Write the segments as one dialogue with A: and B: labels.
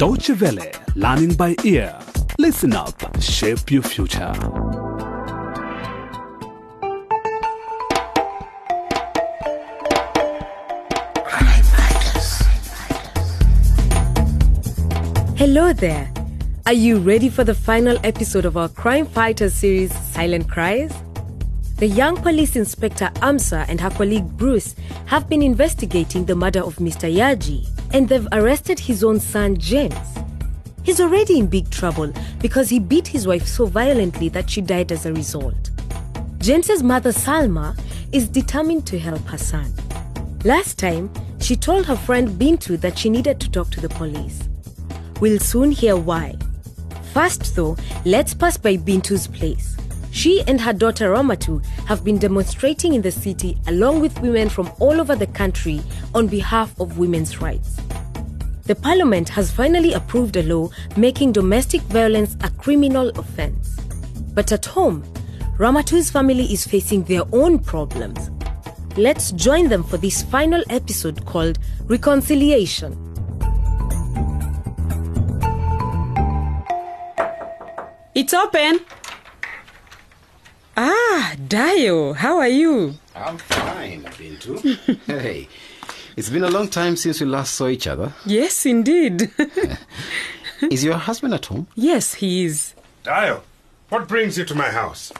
A: Deutsche Welle, learning by ear. Listen up, shape your future.
B: Hello there. Are you ready for the final episode of our Crime Fighters series, Silent Cries? The young police inspector Amsa and her colleague Bruce have been investigating the murder of Mr. Yaji, and they've arrested his own son James. He's already in big trouble because he beat his wife so violently that she died as a result. James's mother Salma is determined to help her son. Last time, she told her friend Bintu that she needed to talk to the police. We'll soon hear why. First, though, let's pass by Bintu's place. She and her daughter Ramatu have been demonstrating in the city along with women from all over the country on behalf of women's rights. The parliament has finally approved a law making domestic violence a criminal offense. But at home, Ramatu's family is facing their own problems. Let's join them for this final episode called Reconciliation.
C: It's open. Ah, Dio, how are you?
D: I'm fine, Bintu. hey, it's been a long time since we last saw each other.
C: Yes, indeed.
D: Is your husband at home?
C: yes, he is.
E: Dio, what brings you to my house?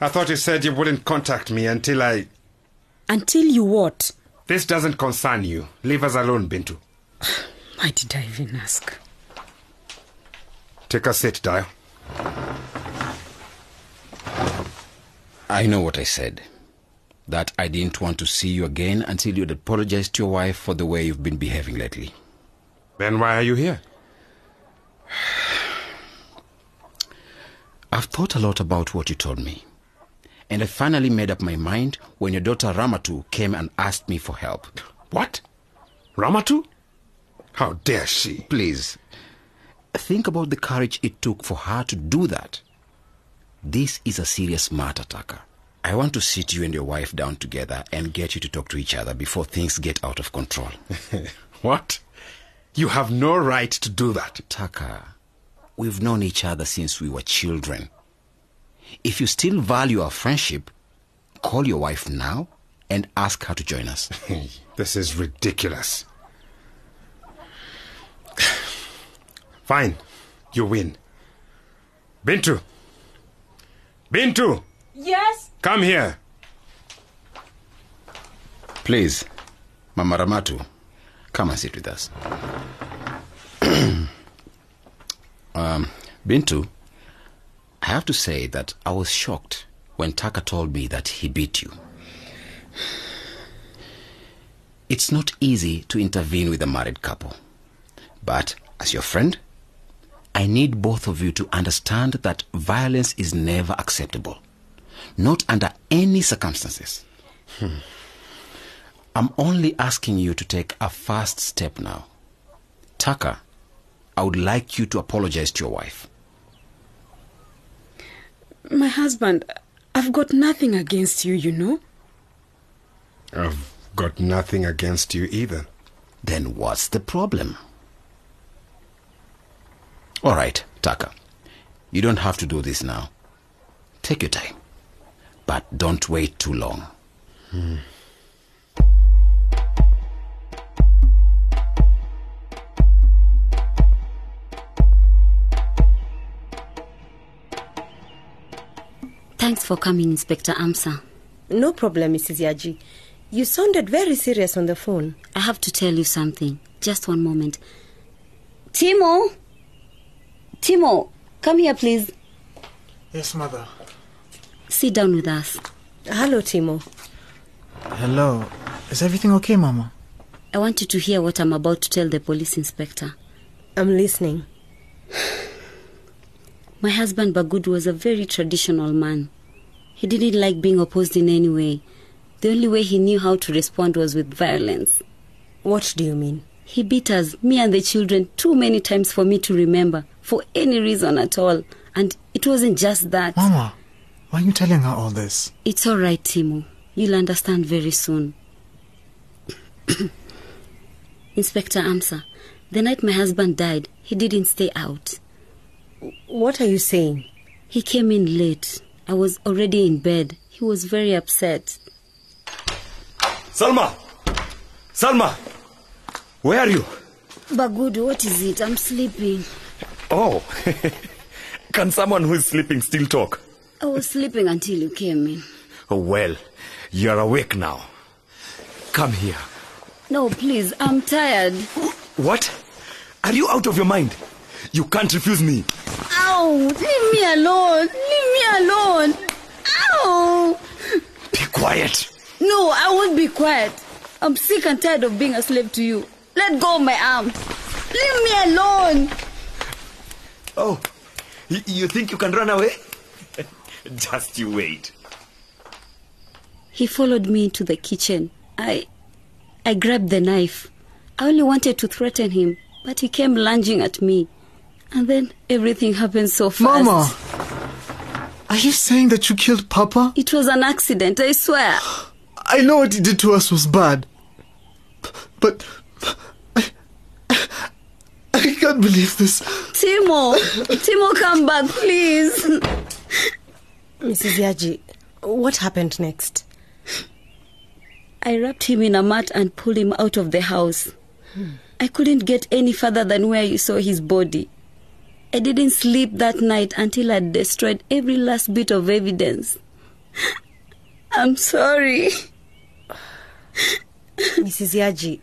E: I thought you said you wouldn't contact me until I.
C: Until you what?
E: This doesn't concern you. Leave us alone, Bintu.
C: Why did I even ask?
E: Take a seat, Dio.
D: I know what I said. That I didn't want to see you again until you'd apologized to your wife for the way you've been behaving lately.
E: Then why are you here?
D: I've thought a lot about what you told me. And I finally made up my mind when your daughter Ramatu came and asked me for help.
E: What? Ramatu? How dare she?
D: Please, think about the courage it took for her to do that. This is a serious matter, Taka. I want to sit you and your wife down together and get you to talk to each other before things get out of control.
E: What? You have no right to do that.
D: Taka, we've known each other since we were children. If you still value our friendship, call your wife now and ask her to join us.
E: This is ridiculous. Fine. You win. Bintu. Bintu,
C: Yes?
E: come here.
D: Please, Mama Ramatu, come and sit with us. um, Bintu, I have to say that I was shocked when Taka told me that he beat you. It's not easy to intervene with a married couple. But as your friend, I need both of you to understand that violence is never acceptable. Not under any circumstances. Hmm. I'm only asking you to take a first step now. Taka, I would like you to apologize to your wife.
C: My husband, I've got nothing against you, you know?
E: I've got nothing against you either.
D: Then what's the problem? All right, Taka. You don't have to do this now. Take your time. But don't wait too long.
F: Thanks for coming, Inspector Amsa.
B: No problem, Mrs. Yaji. You sounded very serious on the phone.
F: I have to tell you something. Just one moment. Timo! Timo, come here, please.
G: Yes, mother.
F: Sit down with us.
B: Hello, Timo.
G: Hello. Is everything okay, Mama?
F: I want you to hear what I'm about to tell the police inspector.
B: I'm listening.
F: My husband Bagudu was a very traditional man. He didn't like being opposed in any way. The only way he knew how to respond was with violence.
B: What do you mean?
F: He beat us, me and the children, too many times for me to remember, for any reason at all. And it wasn't just that.
G: Mama, why are you telling her all this?
F: It's all right, Timo. You'll understand very soon. Inspector Amsa, The night my husband died, he didn't stay out.
B: What are you saying?
F: He came in late. I was already in bed. He was very upset.
H: Salma! Salma! Where are you?
F: Bagudu, what is it? I'm sleeping.
H: Oh, can someone who is sleeping still talk?
F: I was sleeping until you came in.
H: Oh, well, you're awake now. Come here.
F: No, please, I'm tired.
H: What? Are you out of your mind? You can't refuse me.
F: Ow! Leave me alone! Leave me alone! Ow!
H: Be quiet.
F: No, I won't be quiet. I'm sick and tired of being a slave to you. Let go of my arm. Leave me alone!
H: Oh, you think you can run away? Just you wait.
F: He followed me into the kitchen. I I grabbed the knife. I only wanted to threaten him, but he came lunging at me. And then everything happened so fast.
G: Mama! Are you saying that you killed Papa?
F: It was an accident, I swear.
G: I know what he did to us was bad. But. I, I can't believe this.
F: Timo! Timo, come back, please.
B: Mrs. Yaji, what happened next?
F: I wrapped him in a mat and pulled him out of the house. I couldn't get any further than where you saw his body. I didn't sleep that night until I'd destroyed every last bit of evidence. I'm sorry.
B: Mrs. Yaji,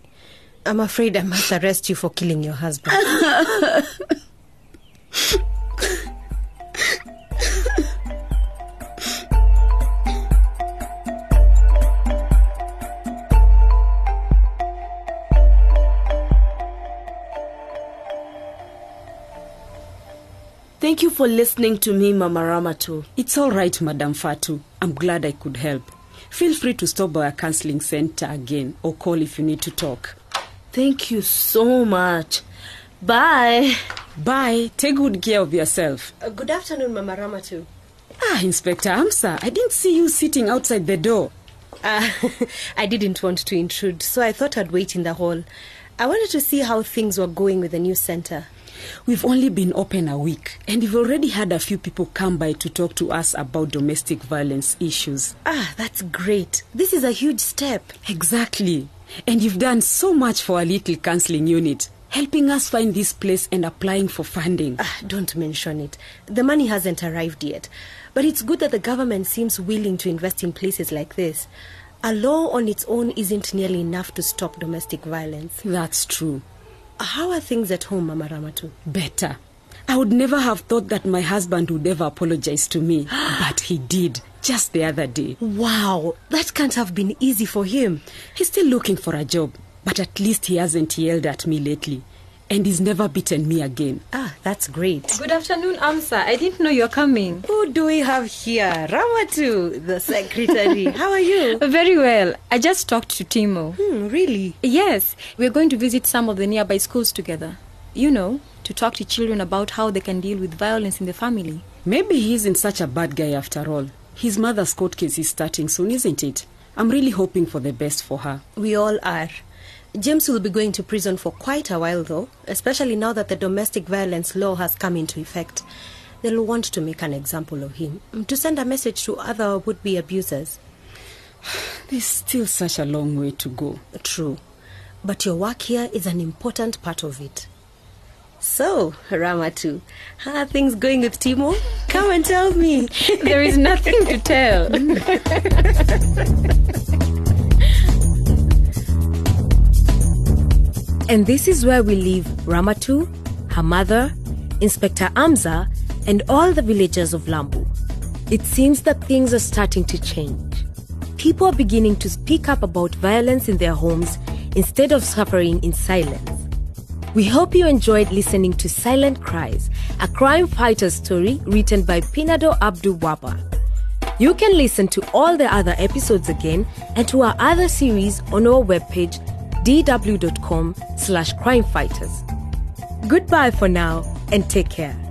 B: I'm afraid I must arrest you for killing your husband.
C: Thank you for listening to me, Mama Ramatu.
I: It's all right, Madam Fatu. I'm glad I could help. Feel free to stop by our counseling center again or call if you need to talk.
C: Thank you so much. Bye.
I: Bye. Take good care of yourself.
B: Uh, good afternoon, Mama Ramatu.
I: Ah, Inspector Amsa, I didn't see you sitting outside the door.
B: Uh, I didn't want to intrude, so I thought I'd wait in the hall. I wanted to see how things were going with the new center.
I: We've only been open a week, and we've already had a few people come by to talk to us about domestic violence issues.
B: Ah, that's great. This is a huge step.
I: Exactly. And you've done so much for our little counseling unit, helping us find this place and applying for funding.
B: Ah, don't mention it. The money hasn't arrived yet. But it's good that the government seems willing to invest in places like this. A law on its own isn't nearly enough to stop domestic violence.
I: That's true.
B: How are things at home, Mama Ramatu?
I: Better. I would never have thought that my husband would ever apologize to me, but he did just the other day.
B: Wow, that can't have been easy for him.
I: He's still looking for a job, but at least he hasn't yelled at me lately, and he's never beaten me again.
B: Ah, that's great.
J: Good afternoon, Amsa. I didn't know you're coming.
B: Who do we have here? Ramatu, the secretary. How are you?
J: Very well. I just talked to Timo.
B: Hmm, really?
J: Yes, we're going to visit some of the nearby schools together. You know, to talk to children about how they can deal with violence in the family.
I: Maybe he isn't such a bad guy after all. His mother's court case is starting soon, isn't it? I'm really hoping for the best for her.
B: We all are. James will be going to prison for quite a while, though, especially now that the domestic violence law has come into effect. They'll want to make an example of him, to send a message to other would be abusers.
I: There's still such a long way to go.
B: True. But your work here is an important part of it. So, Ramatu, how are things going with Timo? Come and tell me.
J: there is nothing to tell.
B: And this is where we leave Ramatu, her mother, Inspector Amsa, and all the villagers of Lambu. It seems that things are starting to change. People are beginning to speak up about violence in their homes instead of suffering in silence. We hope you enjoyed listening to Silent Cries, a crime fighter story written by Pinado Abdu Waba. You can listen to all the other episodes again and to our other series on our webpage dw.com slash crime fighters. Goodbye for now and take care.